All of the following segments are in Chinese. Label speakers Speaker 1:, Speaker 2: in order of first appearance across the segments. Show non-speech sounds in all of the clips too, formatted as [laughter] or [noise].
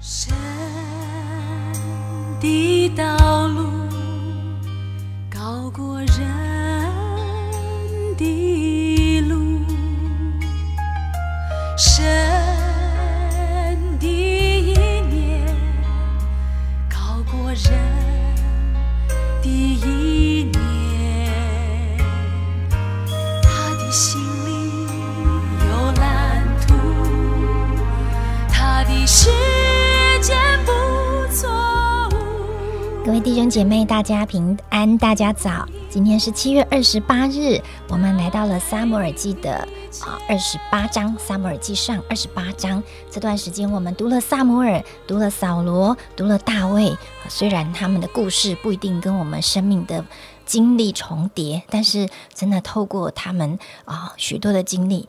Speaker 1: 神的道。
Speaker 2: 各位弟兄姐妹，大家平安，大家早。今天是七月二十八日，我们来到了撒母耳记的啊二十八章，撒母耳记上二十八章。这段时间我们读了撒母耳，读了扫罗，读了大卫。啊虽然他们的故事不一定跟我们生命的经历重叠，但是真的透过他们啊许多的经历，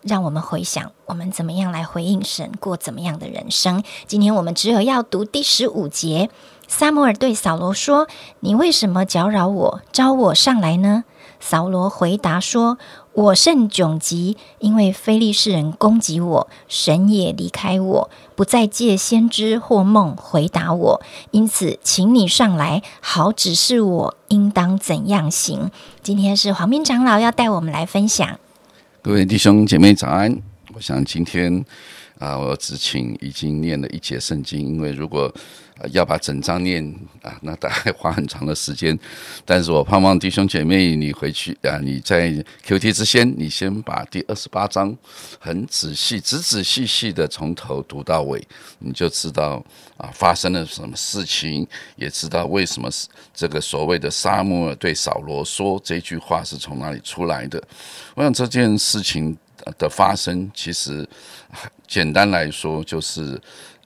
Speaker 2: 让我们回想我们怎么样来回应神，过怎么样的人生。今天我们只有要读第十五节。撒母耳对扫罗说：“你为什么搅扰我，招我上来呢？”扫罗回答说：“我甚窘急，因为非利士人攻击我，神也离开我，不再借先知或梦回答我。因此，请你上来，好指示我应当怎样行。”今天是黄斌长老要带我们来分享。
Speaker 3: 各位弟兄姐妹早安！我想今天啊、我只请已经念了一节圣经，因为如果、呃要把整章念啊，那大概花很长的时间。[laughs] 但是我盼望弟兄姐妹，你回去啊，你在 Q T 之先，你先把第二十八章很仔细、仔仔细细的从头读到尾，你就知道啊发生了什么事情，也知道为什么这个所谓的沙漠对扫罗说这句话是从哪里出来的。我想这件事情的发生，其实简单来说就是。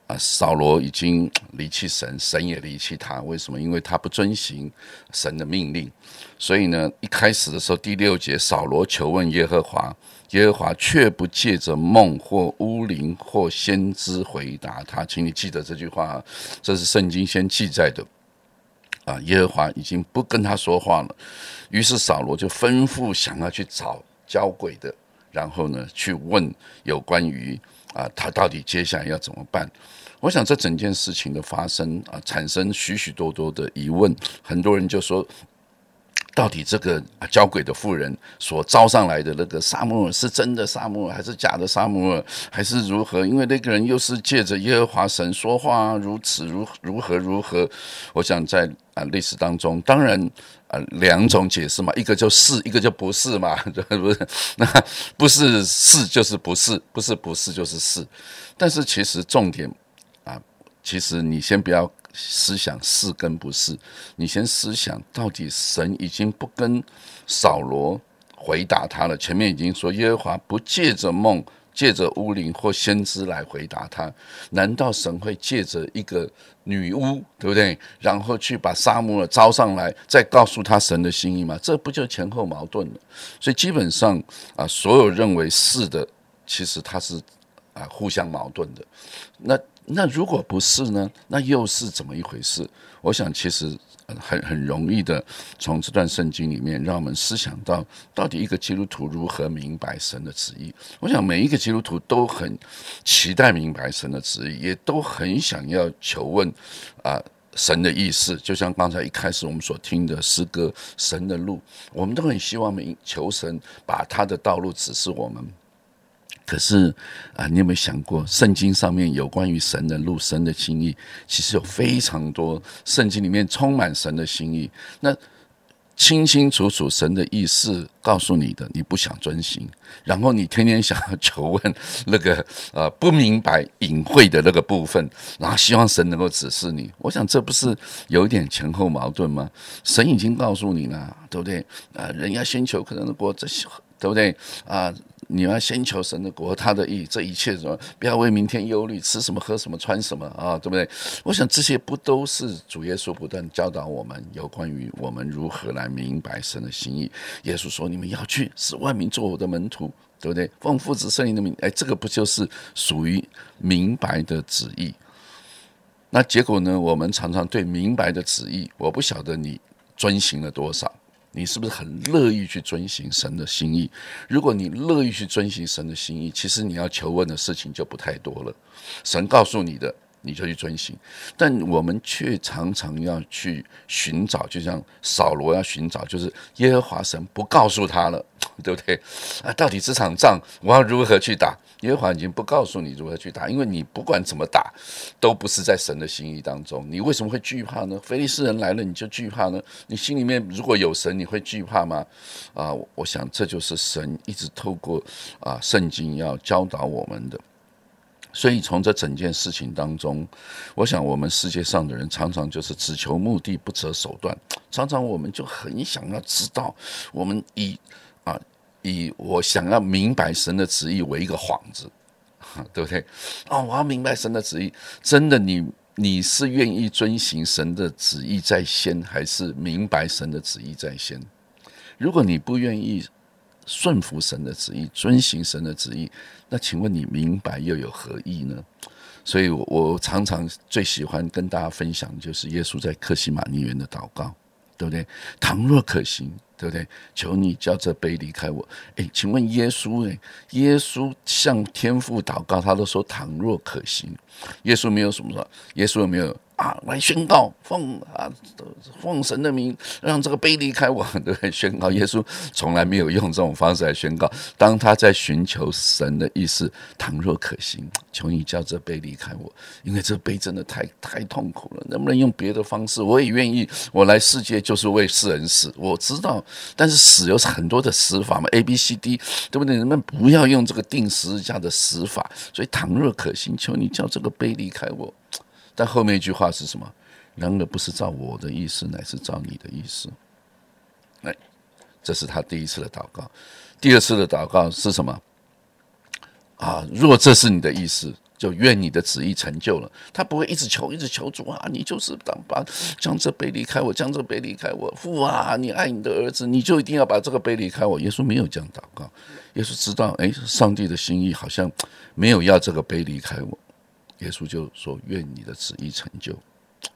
Speaker 3: 啊，扫罗已经离弃神，神也离弃他。为什么？因为他不遵行神的命令。所以呢，一开始的时候，第六节，扫罗求问耶和华，耶和华却不借着梦或巫灵或先知回答他。请你记得这句话，这是圣经先记载的。啊，耶和华已经不跟他说话了。于是扫罗就吩咐想要去找交鬼的，然后呢，去问有关于啊，他到底接下来要怎么办？我想这整件事情的发生啊，产生许许多多的疑问。很多人就说，到底这个啊交鬼的妇人所招上来的那个沙漠尔是真的沙漠尔，还是假的沙漠尔，还是如何？因为那个人又是借着耶和华神说话，如此如如何如何？我想在啊历史当中，当然啊两种解释嘛，一个就是，一个就不是嘛，[laughs] 不是？那不是是就是不是，不是不是就是是。但是其实重点啊，其实你先不要思想是跟不是，你先思想到底神已经不跟扫罗回答他了。前面已经说耶和华不借着梦、借着巫灵或先知来回答他，难道神会借着一个女巫，对不对？然后去把沙漠招上来，再告诉他神的心意吗？这不就前后矛盾了？所以基本上啊，所有认为是的，其实它是啊互相矛盾的。那那如果不是呢？那又是怎么一回事？我想其实很很容易的从这段圣经里面，让我们思想到到底一个基督徒如何明白神的旨意。我想每一个基督徒都很期待明白神的旨意，也都很想要求问啊。神的意思，就像刚才一开始我们所听的诗歌《神的路》，我们都很希望明求神把他的道路指示我们。可是啊，你有没有想过，圣经上面有关于神的路、神的心意，其实有非常多，圣经里面充满神的心意。那清清楚楚神的意思告诉你的，你不想遵行，然后你天天想要求问 [laughs] 那个呃不明白隐晦的那个部分，然后希望神能够指示你。我想这不是有一点前后矛盾吗？神已经告诉你了，对不对？啊、人要先求可能的国，这些对不对啊？你要先求神的国，他的意，这一切什么，不要为明天忧虑，吃什么喝什么穿什么啊，对不对？我想这些不都是主耶稣不断教导我们有关于我们如何来明白神的心意。耶稣说：“你们要去，使万民做我的门徒，对不对？奉父子圣灵的名，哎，这个不就是属于明白的旨意？那结果呢？我们常常对明白的旨意，我不晓得你遵行了多少。”你是不是很乐意去遵行神的心意？如果你乐意去遵行神的心意，其实你要求问的事情就不太多了。神告诉你的，你就去遵行。但我们却常常要去寻找，就像扫罗要寻找，就是耶和华神不告诉他了，[tsk] 对不对？啊，到底这场仗我要如何去打？耶和华已经不告诉你如何去打，因为你不管怎么打，都不是在神的心意当中。你为什么会惧怕呢？菲利士人来了，你就惧怕呢？你心里面如果有神，你会惧怕吗？啊，我想这就是神一直透过啊圣经要教导我们的。所以从这整件事情当中，我想我们世界上的人常常就是只求目的不择手段，常常我们就很想要知道，我们以啊。以我想要明白神的旨意为一个幌子，[laughs] 对不对？哦，我要明白神的旨意，真的，你你是愿意遵行神的旨意在先，还是明白神的旨意在先？如果你不愿意顺服神的旨意，遵行神的旨意，那请问你明白又有何意呢？所以，我我常常最喜欢跟大家分享，就是耶稣在克西马尼园的祷告，对不对？倘若可行。对不对？求你叫这杯离开我。哎，请问耶稣？哎，耶稣向天父祷告，他都说倘若可行。耶稣没有什么说，耶稣有没有？啊，来宣告奉啊奉神的名，让这个杯离开我，对 [laughs] 不对？宣告耶稣从来没有用这种方式来宣告。当他在寻求神的意思，倘若可行，求你叫这杯离开我，因为这杯真的太太痛苦了。能不能用别的方式？我也愿意。我来世界就是为世人死，我知道。但是死有很多的死法嘛，A、B、C、D，对不对？人们不要用这个定十字架的死法。所以倘若可行，求你叫这个杯离开我。但后面一句话是什么？然而不是照我的意思，乃是照你的意思。哎，这是他第一次的祷告。第二次的祷告是什么？啊，若这是你的意思，就愿你的旨意成就了。他不会一直求，一直求主啊，你就是当把将这杯离开我，将这杯离开我。父啊，你爱你的儿子，你就一定要把这个杯离开我。耶稣没有这样祷告。耶稣知道，哎，上帝的心意好像没有要这个杯离开我。耶稣就说：“愿你的旨意成就。”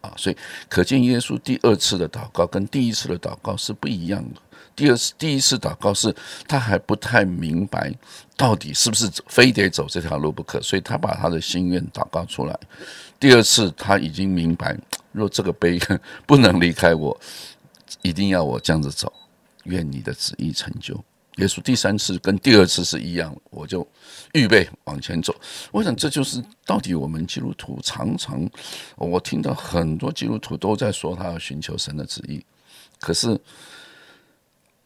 Speaker 3: 啊，所以可见耶稣第二次的祷告跟第一次的祷告是不一样的。第二次、第一次祷告是他还不太明白到底是不是非得走这条路不可，所以他把他的心愿祷告出来。第二次他已经明白，若这个杯不能离开我，一定要我这样子走。愿你的旨意成就。耶稣第三次跟第二次是一样，我就预备往前走。我想这就是到底我们基督徒常常，我听到很多基督徒都在说他要寻求神的旨意，可是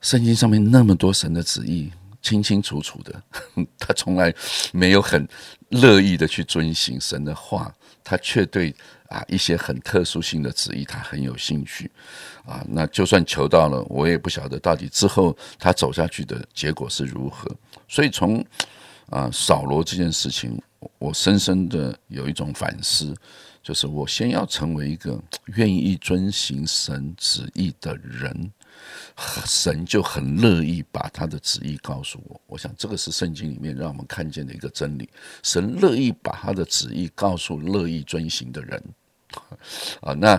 Speaker 3: 圣经上面那么多神的旨意，清清楚楚的，[laughs] 他从来没有很乐意的去遵行神的话，他却对。啊，一些很特殊性的旨意，他很有兴趣，啊，那就算求到了，我也不晓得到底之后他走下去的结果是如何。所以从啊扫罗这件事情，我深深的有一种反思，就是我先要成为一个愿意遵行神旨意的人。神就很乐意把他的旨意告诉我，我想这个是圣经里面让我们看见的一个真理。神乐意把他的旨意告诉乐意遵行的人，啊，那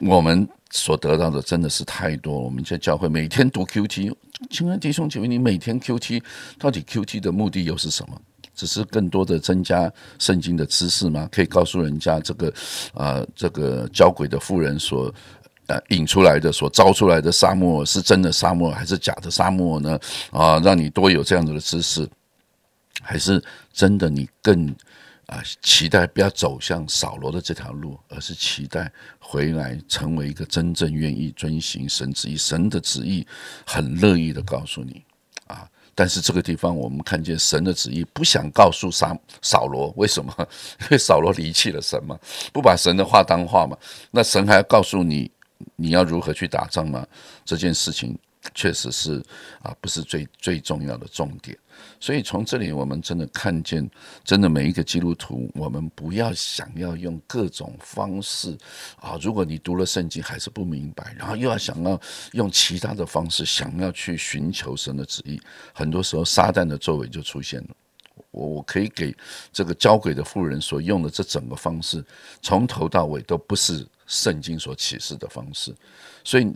Speaker 3: 我们所得到的真的是太多。我们在教会每天读 Q T，亲爱的弟兄姐妹，你每天 Q T，到底 Q T 的目的又是什么？只是更多的增加圣经的知识吗？可以告诉人家这个啊，这个交鬼的妇人所。呃，引出来的所招出来的沙漠是真的沙漠还是假的沙漠呢？啊，让你多有这样子的知识，还是真的你更啊期待不要走向扫罗的这条路，而是期待回来成为一个真正愿意遵行神旨意、神的旨意，很乐意的告诉你啊。但是这个地方我们看见神的旨意不想告诉扫扫罗，为什么？[laughs] 因为扫罗离弃了神嘛，不把神的话当话嘛。那神还要告诉你。你要如何去打仗吗？这件事情确实是啊，不是最最重要的重点。所以从这里，我们真的看见，真的每一个基督徒，我们不要想要用各种方式啊。如果你读了圣经还是不明白，然后又要想要用其他的方式，想要去寻求神的旨意，很多时候撒旦的作为就出现了。我我可以给这个交给的富人所用的这整个方式，从头到尾都不是。圣经所启示的方式，所以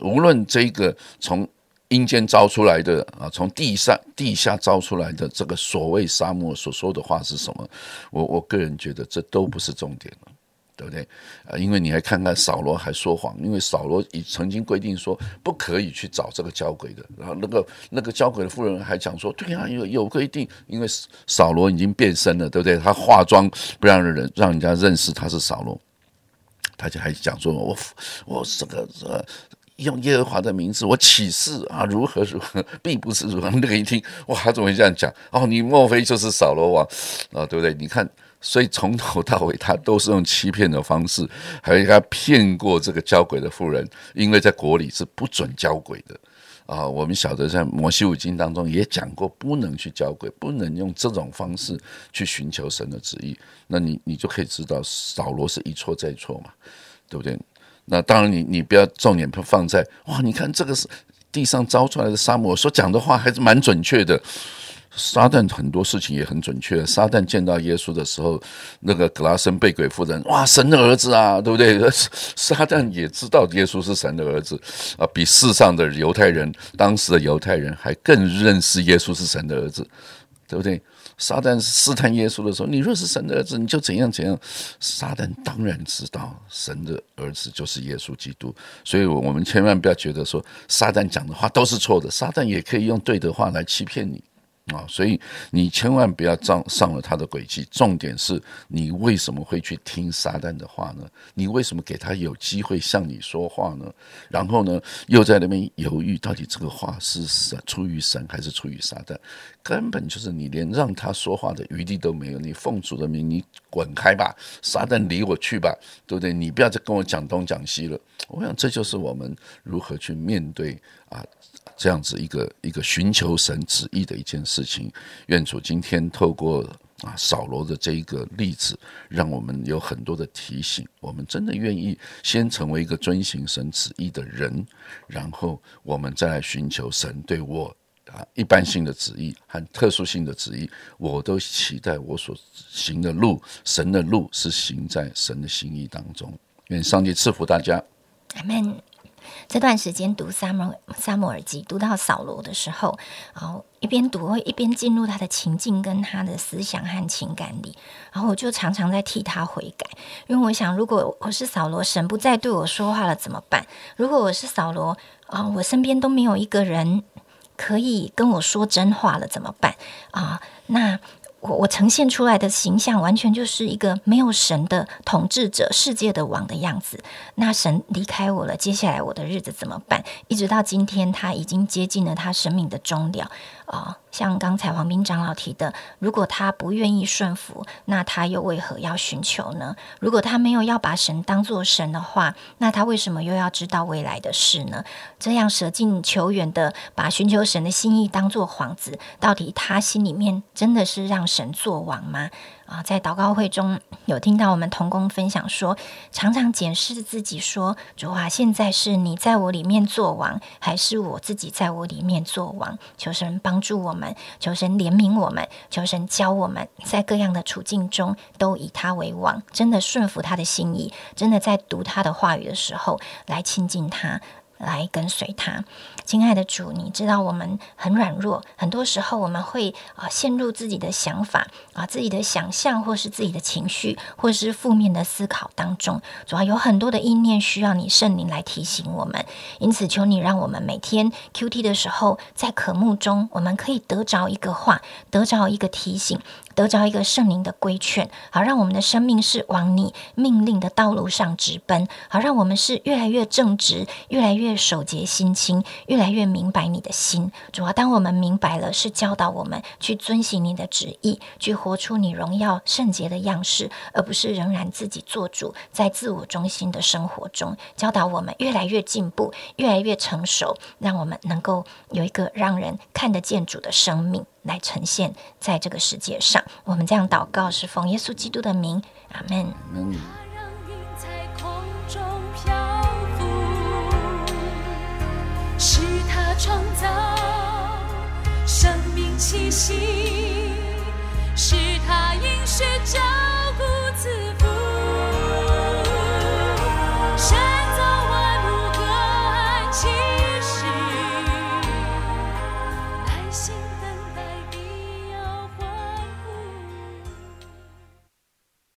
Speaker 3: 无论这个从阴间招出来的啊，从地上地下招出来的这个所谓沙漠所说的话是什么？我我个人觉得这都不是重点了。对不对？啊，因为你还看看扫罗还说谎，因为扫罗已曾经规定说不可以去找这个交鬼的，然后那个那个交鬼的妇人还讲说，对啊，有有规定，因为扫罗已经变身了，对不对？他化妆不让人让人家认识他是扫罗，他就还讲说，我我这个呃用耶和华的名字，我起誓啊，如何如何，并不是如何。那个一听，哇，他怎么会这样讲？哦，你莫非就是扫罗王啊？对不对？你看。所以从头到尾，他都是用欺骗的方式，还有他骗过这个交鬼的妇人，因为在国里是不准交鬼的啊。我们晓得在摩西五经当中也讲过，不能去交鬼，不能用这种方式去寻求神的旨意。那你你就可以知道扫罗是一错再错嘛，对不对？那当然，你你不要重点放在哇，你看这个是地上招出来的沙漠，所讲的话还是蛮准确的。撒旦很多事情也很准确。撒旦见到耶稣的时候，那个格拉森被鬼夫人，哇，神的儿子啊，对不对？[laughs] 撒旦也知道耶稣是神的儿子啊，比世上的犹太人，当时的犹太人还更认识耶稣是神的儿子，对不对？撒旦试探耶稣的时候，你若是神的儿子，你就怎样怎样。撒旦当然知道神的儿子就是耶稣基督，所以我们千万不要觉得说撒旦讲的话都是错的，撒旦也可以用对的话来欺骗你。啊，所以你千万不要上上了他的轨迹。重点是你为什么会去听撒旦的话呢？你为什么给他有机会向你说话呢？然后呢，又在那边犹豫，到底这个话是神出于神还是出于撒旦？根本就是你连让他说话的余地都没有。你奉主的名，你滚开吧，撒旦离我去吧，对不对？你不要再跟我讲东讲西了。我想这就是我们如何去面对啊。这样子一个一个寻求神旨意的一件事情，愿主今天透过啊扫罗的这一个例子，让我们有很多的提醒。我们真的愿意先成为一个遵行神旨意的人，然后我们再来寻求神对我啊一般性的旨意和特殊性的旨意，我都期待我所行的路，神的路是行在神的心意当中。愿上帝赐福大家。
Speaker 2: 阿门。这段时间读撒摩撒摩尔记，读到扫罗的时候，然后一边读会一边进入他的情境跟他的思想和情感里，然后我就常常在替他悔改，因为我想，如果我是扫罗，神不再对我说话了怎么办？如果我是扫罗啊，我身边都没有一个人可以跟我说真话了怎么办啊？那。我我呈现出来的形象，完全就是一个没有神的统治者、世界的王的样子。那神离开我了，接下来我的日子怎么办？一直到今天，他已经接近了他生命的终了啊。像刚才黄斌长老提的，如果他不愿意顺服，那他又为何要寻求呢？如果他没有要把神当做神的话，那他为什么又要知道未来的事呢？这样舍近求远的把寻求神的心意当做幌子，到底他心里面真的是让神做王吗？啊，在祷告会中有听到我们同工分享说，常常检视自己说：主啊，现在是你在我里面做王，还是我自己在我里面做王？求神帮助我们，求神怜悯我们，求神教我们在各样的处境中都以他为王，真的顺服他的心意，真的在读他的话语的时候来亲近他。来跟随他，亲爱的主，你知道我们很软弱，很多时候我们会啊陷入自己的想法啊、自己的想象，或是自己的情绪，或是负面的思考当中，主要有很多的意念需要你圣灵来提醒我们。因此，求你让我们每天 Q T 的时候，在渴慕中，我们可以得着一个话，得着一个提醒。得着一个圣灵的规劝，好让我们的生命是往你命令的道路上直奔，好让我们是越来越正直，越来越守节心清，越来越明白你的心。主要当我们明白了，是教导我们去遵行你的旨意，去活出你荣耀圣洁的样式，而不是仍然自己做主，在自我中心的生活中，教导我们越来越进步，越来越成熟，让我们能够有一个让人看得见主的生命。来呈现在这个世界上，我们这样祷告是奉耶稣基督的名，阿门。